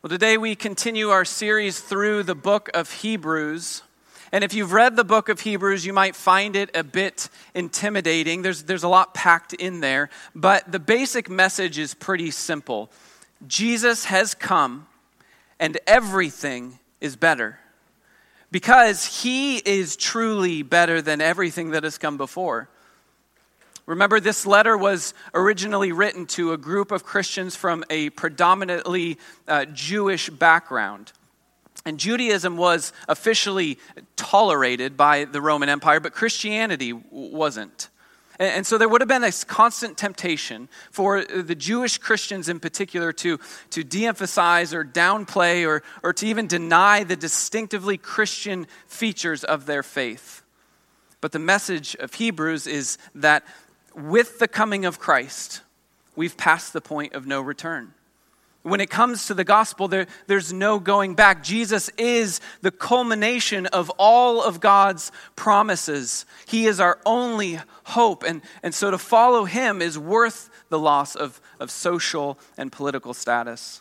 Well, today we continue our series through the book of Hebrews. And if you've read the book of Hebrews, you might find it a bit intimidating. There's, there's a lot packed in there. But the basic message is pretty simple Jesus has come, and everything is better. Because he is truly better than everything that has come before. Remember, this letter was originally written to a group of Christians from a predominantly uh, Jewish background. And Judaism was officially tolerated by the Roman Empire, but Christianity wasn't. And, so there would have been a constant temptation for the Jewish Christians in particular to, to de emphasize or downplay or, or to even deny the distinctively Christian features of their faith. But the message of Hebrews is that with the coming of Christ, we've passed the point of no return. When it comes to the gospel, there, there's no going back. Jesus is the culmination of all of God's promises. He is our only hope. And, and so to follow him is worth the loss of, of social and political status.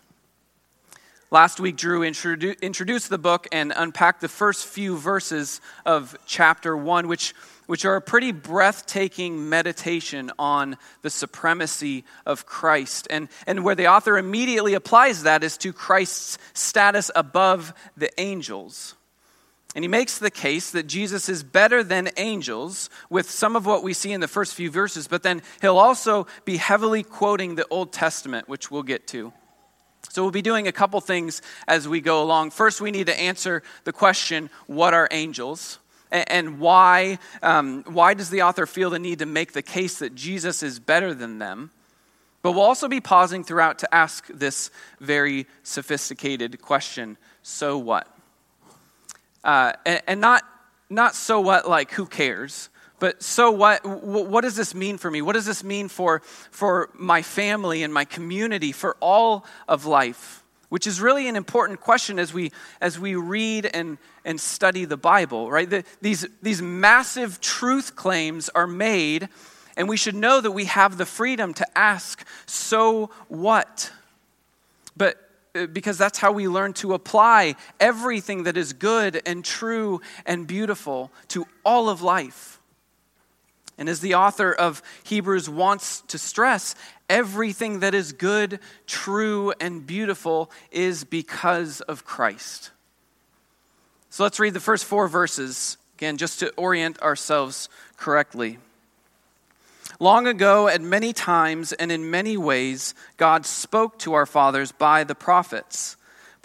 Last week, Drew introdu- introduced the book and unpacked the first few verses of chapter one, which which are a pretty breathtaking meditation on the supremacy of Christ. And, and where the author immediately applies that is to Christ's status above the angels. And he makes the case that Jesus is better than angels with some of what we see in the first few verses, but then he'll also be heavily quoting the Old Testament, which we'll get to. So we'll be doing a couple things as we go along. First, we need to answer the question what are angels? And why, um, why does the author feel the need to make the case that Jesus is better than them? But we'll also be pausing throughout to ask this very sophisticated question so what? Uh, and, and not, not so what, like who cares, but so what, what does this mean for me? What does this mean for, for my family and my community, for all of life? Which is really an important question as we as we read and and study the bible right? The, these these massive truth claims are made and we should know that we have the freedom to ask so what? But uh, because that's how we learn to apply everything that is good and true and beautiful to all of life and as the author of Hebrews wants to stress, everything that is good, true, and beautiful is because of Christ. So let's read the first four verses again, just to orient ourselves correctly. Long ago, at many times and in many ways, God spoke to our fathers by the prophets.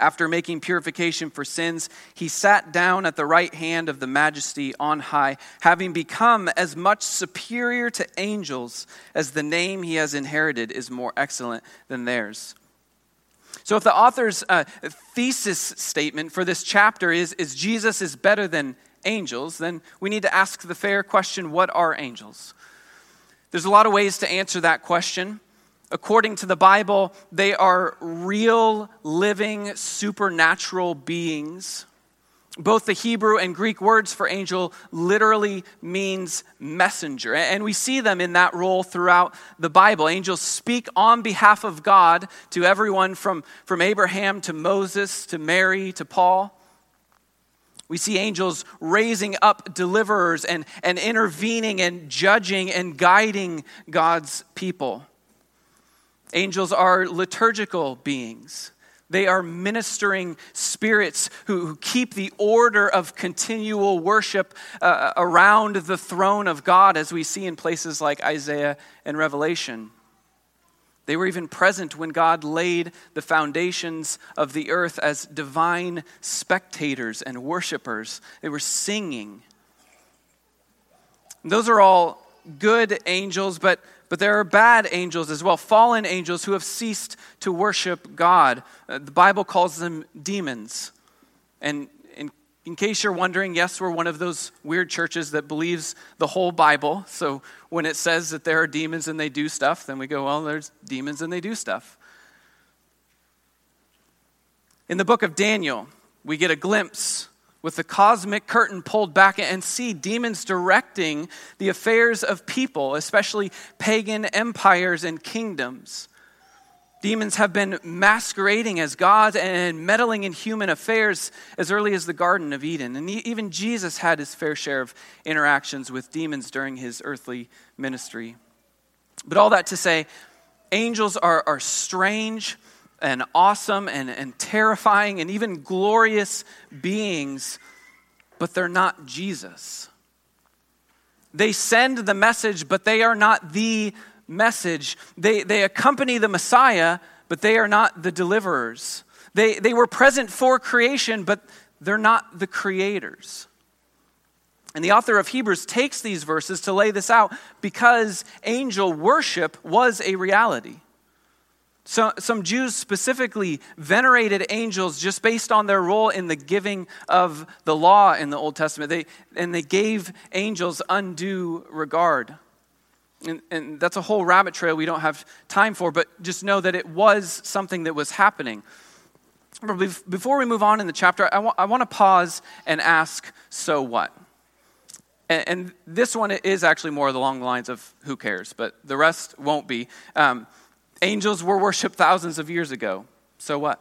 After making purification for sins, he sat down at the right hand of the majesty on high, having become as much superior to angels as the name he has inherited is more excellent than theirs. So, if the author's uh, thesis statement for this chapter is, is Jesus is better than angels, then we need to ask the fair question what are angels? There's a lot of ways to answer that question. According to the Bible, they are real, living, supernatural beings. Both the Hebrew and Greek words for angel literally means messenger. And we see them in that role throughout the Bible. Angels speak on behalf of God to everyone from, from Abraham to Moses to Mary to Paul. We see angels raising up deliverers and, and intervening and judging and guiding God's people. Angels are liturgical beings. They are ministering spirits who, who keep the order of continual worship uh, around the throne of God, as we see in places like Isaiah and Revelation. They were even present when God laid the foundations of the earth as divine spectators and worshipers. They were singing. Those are all good angels, but but there are bad angels as well, fallen angels who have ceased to worship God. Uh, the Bible calls them demons. And, and In case you're wondering, yes, we're one of those weird churches that believes the whole Bible. So when it says that there are demons and they do stuff, then we go, well, there's demons and they do stuff. In the book of Daniel, we get a glimpse with the cosmic curtain pulled back and see demons directing the affairs of people, especially pagan empires and kingdoms. Demons have been masquerading as gods and meddling in human affairs as early as the Garden of Eden. And even Jesus had his fair share of interactions with demons during his earthly ministry. But all that to say, angels are, are strange and awesome and, and terrifying and even glorious beings, but they're not Jesus. They send the message, but they are not the message. They, they accompany the Messiah, but they are not the deliverers. They, they were present for creation, but they're not the creators. And the author of Hebrews takes these verses to lay this out because angel worship was a reality. So, some Jews specifically venerated angels just based on their role in the giving of the law in the Old Testament. They, and they gave angels undue regard. And, and, that's a whole rabbit trail we don't have time for, but just know that it was something that was happening. Before we move on in the chapter, I, wa- I want to pause and ask so what? And, and, this one is actually more along the lines of who cares, but the rest won't be. Um, angels were worshiped thousands of years ago, so what?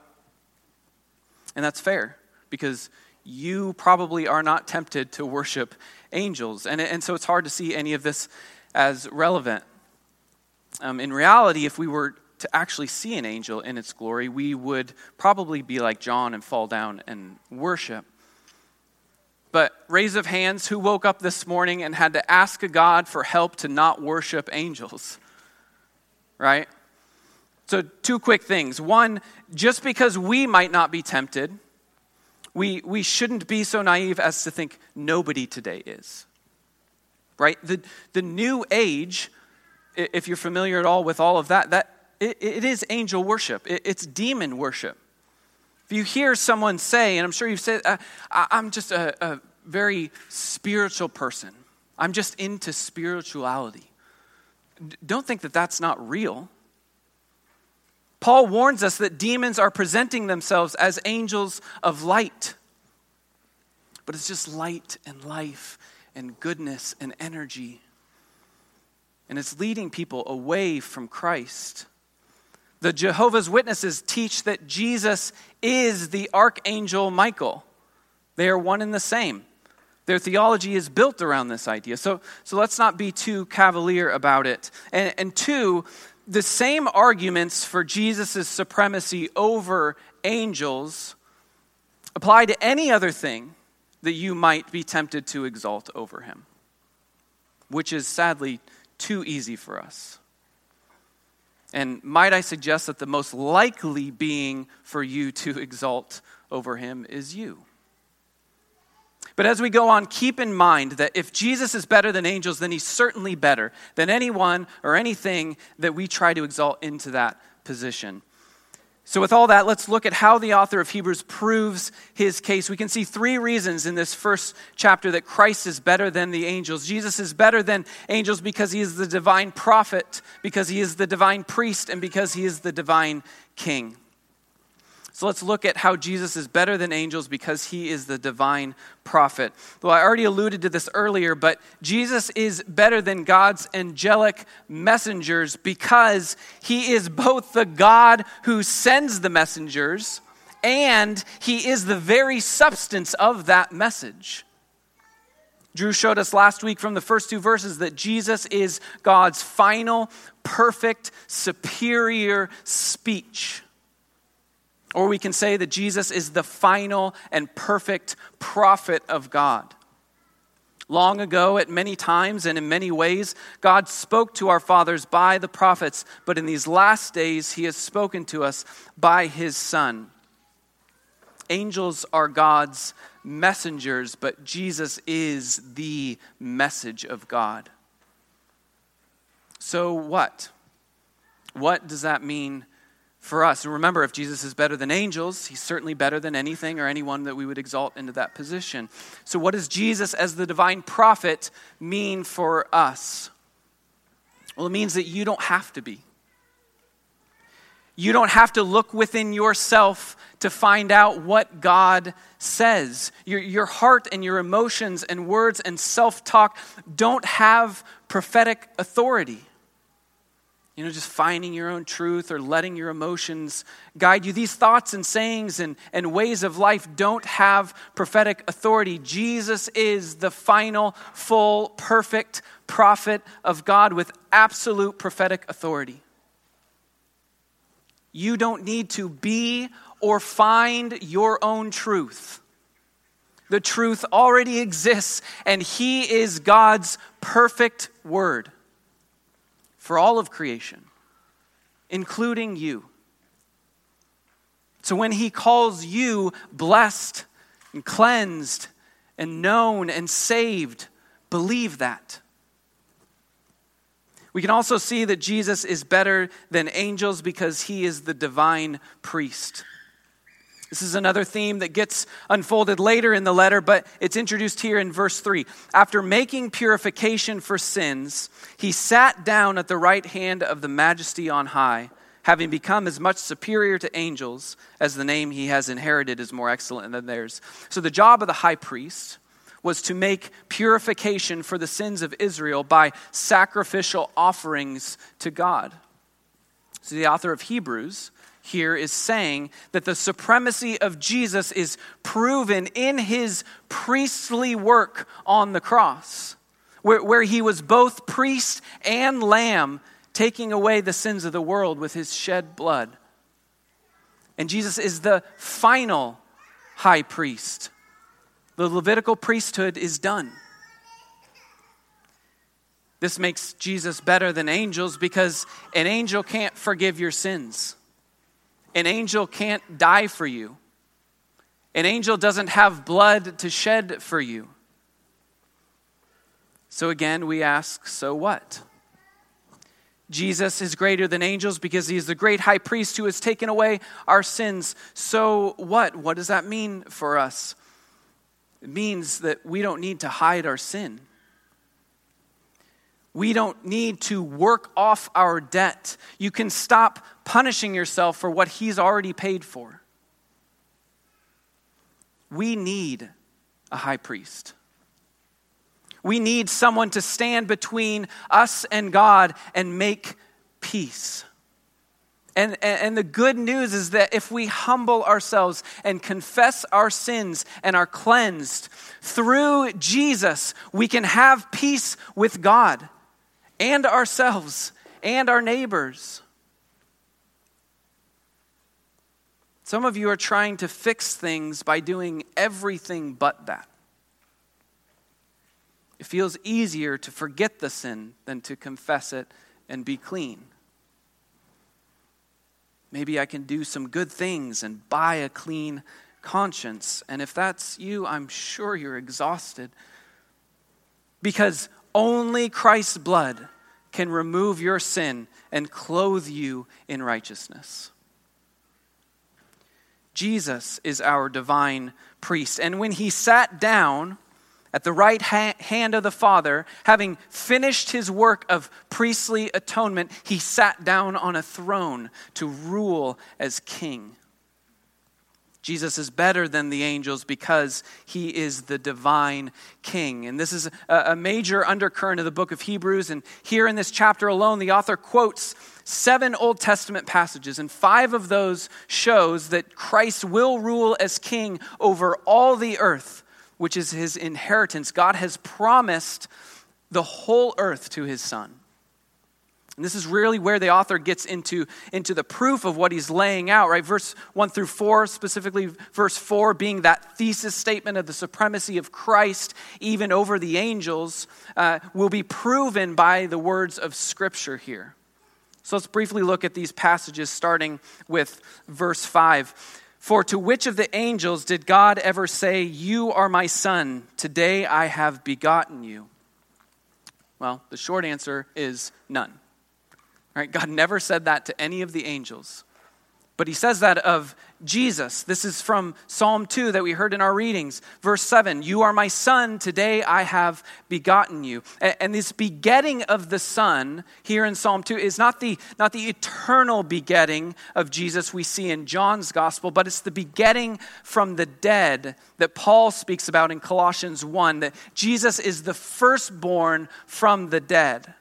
And that's fair because you probably are not tempted to worship angels. And, and so it's hard to see any of this as relevant. Um, in reality, if we were to actually see an angel in its glory, we would probably be like John and fall down and worship. But raise of hands, who woke up this morning and had to ask a God for help to not worship angels? Right? So, two quick things. One, just because we might not be tempted, we, we shouldn't be so naive as to think nobody today is right? The, the new age, if you're familiar at all with all of that, that it, it is angel worship. It, it's demon worship. If you hear someone say, and I'm sure you've said, uh, I'm just a, a very spiritual person. I'm just into spirituality. Don't think that that's not real. Paul warns us that demons are presenting themselves as angels of light. But it's just light and life and goodness and energy. And it's leading people away from Christ. The Jehovah's Witnesses teach that Jesus is the archangel Michael. They are one and the same. Their theology is built around this idea. So, so let's not be too cavalier about it. And, and two, the same arguments for Jesus' supremacy over angels apply to any other thing that you might be tempted to exalt over him, which is sadly too easy for us. And might I suggest that the most likely being for you to exalt over him is you? But as we go on, keep in mind that if Jesus is better than angels, then he's certainly better than anyone or anything that we try to exalt into that position. So, with all that, let's look at how the author of Hebrews proves his case. We can see three reasons in this first chapter that Christ is better than the angels. Jesus is better than angels because he is the divine prophet, because he is the divine priest, and because he is the divine king. So let's look at how Jesus is better than angels because he is the divine prophet. Well, I already alluded to this earlier, but Jesus is better than God's angelic messengers because he is both the God who sends the messengers and he is the very substance of that message. Drew showed us last week from the first two verses that Jesus is God's final, perfect, superior speech. Or we can say that Jesus is the final and perfect prophet of God. Long ago, at many times and in many ways, God spoke to our fathers by the prophets, but in these last days, He has spoken to us by His Son. Angels are God's messengers, but Jesus is the message of God. So, what? What does that mean for us. And remember, if Jesus is better than angels, he's certainly better than anything or anyone that we would exalt into that position. So, what does Jesus as the divine prophet mean for us? Well, it means that you don't have to be. You don't have to look within yourself to find out what God says. Your, your heart and your emotions and words and self talk don't have prophetic authority. You know, just finding your own truth or letting your emotions guide you. These thoughts and sayings and, and ways of life don't have prophetic authority. Jesus is the final, full, perfect prophet of God with absolute prophetic authority. You don't need to be or find your own truth. The truth already exists, and He is God's perfect word for all of creation, including you. So when He calls you blessed and cleansed and known and saved, believe that. We can also see that Jesus is better than angels because he is the divine priest. This is another theme that gets unfolded later in the letter, but it's introduced here in verse 3. After making purification for sins, he sat down at the right hand of the majesty on high, having become as much superior to angels as the name he has inherited is more excellent than theirs. So, the job of the high priest was to make purification for the sins of Israel by sacrificial offerings to God. So, the author of Hebrews here is saying that the supremacy of Jesus is proven in his priestly work on the cross, where, where he was both priest and lamb, taking away the sins of the world with his shed blood. And Jesus is the final high priest. The Levitical priesthood is done. This makes Jesus better than angels because an angel can't forgive your sins. An angel can't die for you. An angel doesn't have blood to shed for you. So again, we ask, so what? Jesus is greater than angels because he is the great high priest who has taken away our sins. So what? What does that mean for us? It means that we don't need to hide our sin. We don't need to work off our debt. You can stop punishing yourself for what He's already paid for. We need a high priest. We need someone to stand between us and God and make peace. And, and, the good news is that if we humble ourselves and confess our sins and are cleansed through Jesus, we can have peace with God and ourselves and our neighbors. Some of you are trying to fix things by doing everything but that. It feels easier to forget the sin than to confess it and be clean. Maybe I can do some good things and buy a clean conscience. And if that's you, I'm sure you're exhausted. Because only Christ's blood can remove your sin and clothe you in righteousness. Jesus is our divine priest. And when he sat down at the right ha- hand of the Father, having finished his work of priestly atonement, he sat down on a throne to rule as king. Jesus is better than the angels because he is the divine king. And this is a major undercurrent of the book of Hebrews. And here in this chapter alone, the author quotes seven Old Testament passages, and five of those shows that Christ will rule as king over all the earth, which is his inheritance. God has promised the whole earth to his son. And this is really where the author gets into, into the proof of what he's laying out, right? Verse 1 through 4, specifically verse 4 being that thesis statement of the supremacy of Christ even over the angels, uh, will be proven by the words of Scripture here. So let's briefly look at these passages, starting with verse 5. For to which of the angels did God ever say, You are my son, today I have begotten you? Well, the short answer is none. Right? God never said that to any of the angels. But he says that of Jesus. This is from Psalm 2 that we heard in our readings. Verse 7 You are my son, today I have begotten you. And this begetting of the Son here in Psalm 2 is not the, not the eternal begetting of Jesus we see in John's gospel, but it's the begetting from the dead that Paul speaks about in Colossians 1 that Jesus is the firstborn from the dead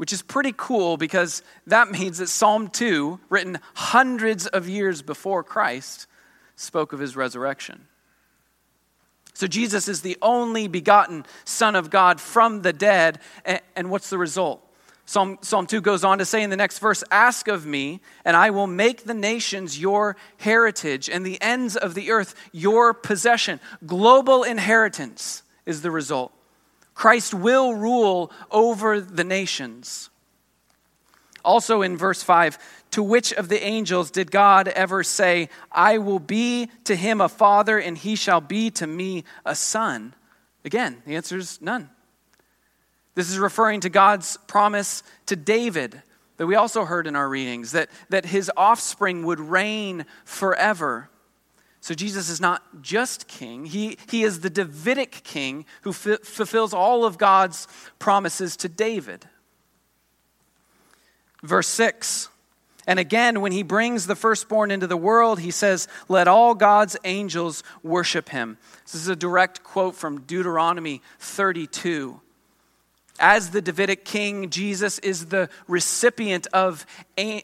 which is pretty cool because that means that Psalm 2, written hundreds of years before Christ, spoke of his resurrection. So Jesus is the only begotten Son of God from the dead. And what's the result? Psalm, Psalm 2 goes on to say in the next verse Ask of me, and I will make the nations your heritage, and the ends of the earth your possession. Global inheritance is the result. Christ will rule over the nations. Also in verse 5, to which of the angels did God ever say, I will be to him a father and he shall be to me a son? Again, the answer is none. This is referring to God's promise to David that we also heard in our readings that, that his offspring would reign forever. So Jesus is not just king, he, he is the Davidic king who f- fulfills all of God's promises to David. Verse 6 And again, when he brings the firstborn into the world, he says, Let all God's angels worship him. This is a direct quote from Deuteronomy 32 as the Davidic king, Jesus is the recipient of,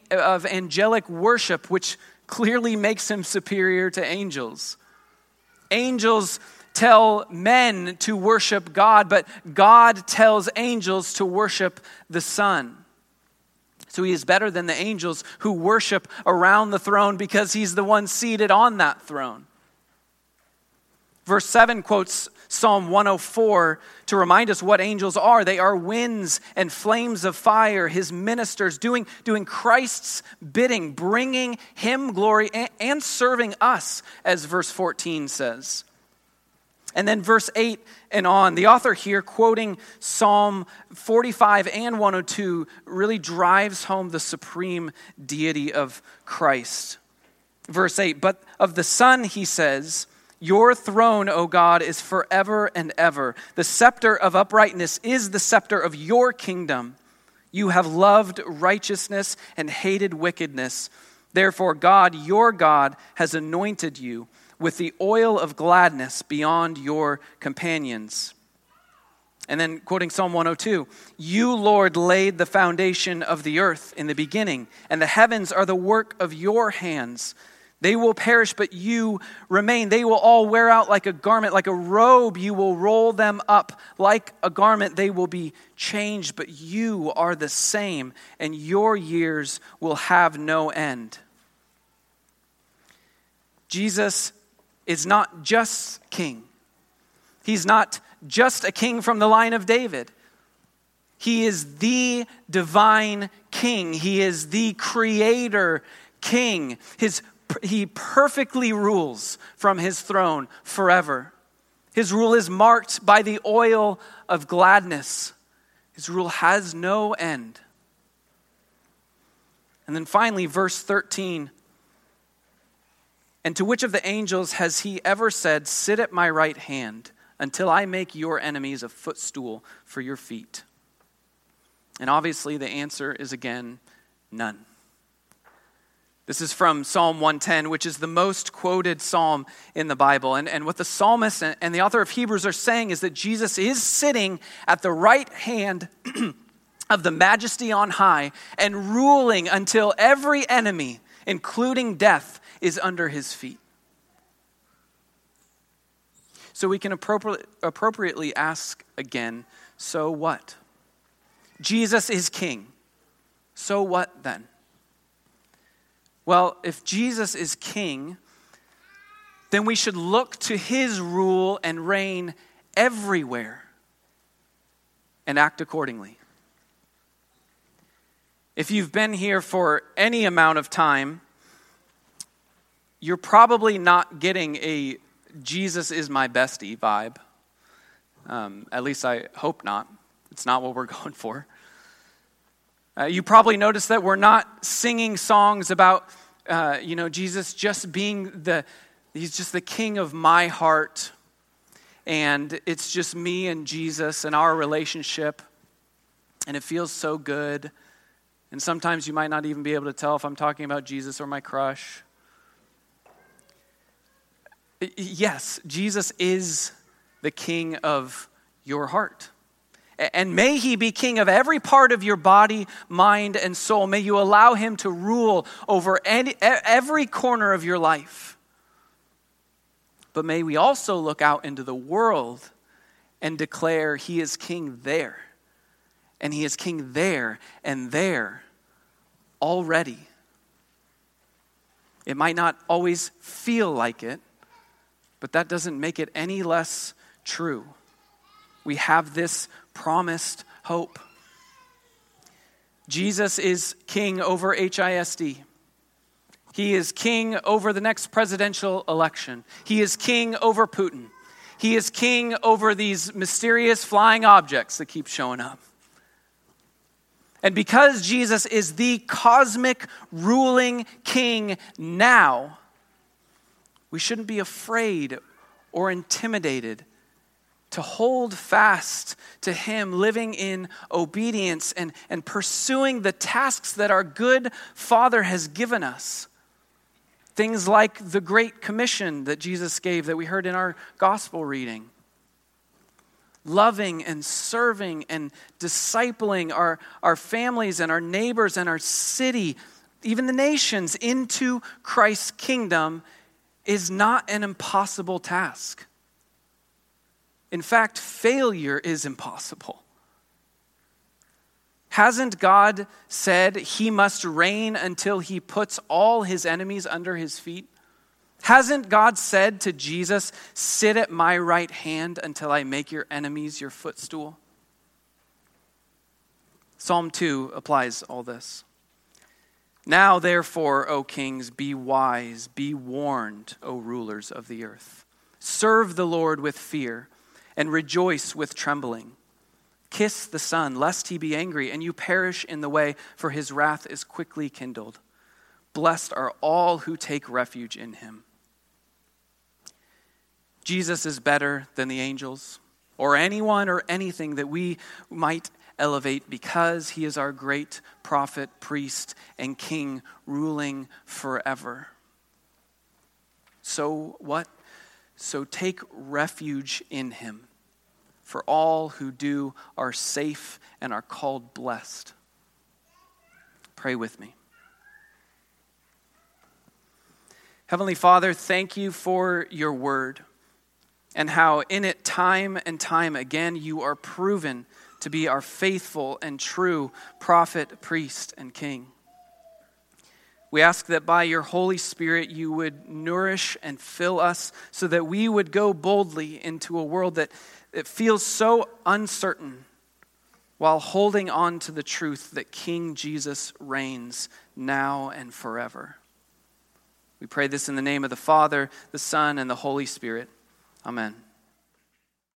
of angelic worship, which clearly makes him superior to angels. Angels tell men to worship God, but God tells angels to worship the Son. So he is better than the angels who worship around the throne because he's the one seated on that throne. Verse 7 quotes Psalm 104 to remind us what angels are. They are winds and flames of fire, his ministers, doing, doing Christ's bidding, bringing him glory and, and serving us, as verse 14 says. And then verse 8 and on, the author here, quoting Psalm 45 and 102, really drives home the supreme deity of Christ. Verse 8, but of the Son, he says, your throne, O God, is forever and ever. The scepter of uprightness is the scepter of your kingdom. You have loved righteousness and hated wickedness. Therefore, God, your God, has anointed you with the oil of gladness beyond your companions. And then, quoting Psalm 102 You, Lord, laid the foundation of the earth in the beginning, and the heavens are the work of your hands. They will perish, but you remain. They will all wear out like a garment, like a robe. You will roll them up like a garment. They will be changed, but you are the same, and your years will have no end. Jesus is not just king, he's not just a king from the line of David. He is the divine king. He is the creator king. His he perfectly rules from his throne forever. His rule is marked by the oil of gladness. His rule has no end. And then finally, verse 13. And to which of the angels has he ever said, Sit at my right hand until I make your enemies a footstool for your feet? And obviously, the answer is again, none. This is from Psalm 110, which is the most quoted psalm in the Bible. And, and what the psalmist and the author of Hebrews are saying is that Jesus is sitting at the right hand of the majesty on high and ruling until every enemy, including death, is under his feet. So we can appropriately ask again so what? Jesus is king. So what then? Well, if Jesus is king, then we should look to his rule and reign everywhere and act accordingly. If you've been here for any amount of time, you're probably not getting a Jesus is my bestie vibe. Um, at least I hope not. It's not what we're going for. Uh, you probably noticed that we're not singing songs about uh, you know, Jesus just being the, he's just the king of my heart. And it's just me and Jesus and our relationship. And it feels so good. And sometimes you might not even be able to tell if I'm talking about Jesus or my crush. Yes, Jesus is the king of your heart. And may he be king of every part of your body, mind, and soul. May you allow him to rule over any, every corner of your life. But may we also look out into the world and declare he is king there. And he is king there and there already. It might not always feel like it, but that doesn't make it any less true. We have this promised hope. Jesus is king over HISD. He is king over the next presidential election. He is king over Putin. He is king over these mysterious flying objects that keep showing up. And because Jesus is the cosmic ruling king now, we shouldn't be afraid or intimidated to hold fast to Him, living in obedience and, and pursuing the tasks that our good Father has given us. Things like the Great Commission that Jesus gave that we heard in our gospel reading. Loving and serving and discipling our, our families and our neighbors and our city, even the nations, into Christ's kingdom is not an impossible task. In fact, failure is impossible. Hasn't God said he must reign until he puts all his enemies under his feet? Hasn't God said to Jesus, Sit at my right hand until I make your enemies your footstool? Psalm 2 applies all this. Now, therefore, O kings, be wise, be warned, O rulers of the earth. Serve the Lord with fear and rejoice with trembling. Kiss the Son, lest he be angry and you perish in the way, for his wrath is quickly kindled. Blessed are all who take refuge in him. Jesus is better than the angels or anyone or anything that we might elevate because he is our great prophet, priest, and king ruling forever. So what? So take refuge in him. For all who do are safe and are called blessed. Pray with me. Heavenly Father, thank you for your word and how in it, time and time again, you are proven to be our faithful and true prophet, priest, and king. We ask that by your Holy Spirit you would nourish and fill us so that we would go boldly into a world that, that feels so uncertain while holding on to the truth that King Jesus reigns now and forever. We pray this in the name of the Father, the Son, and the Holy Spirit. Amen.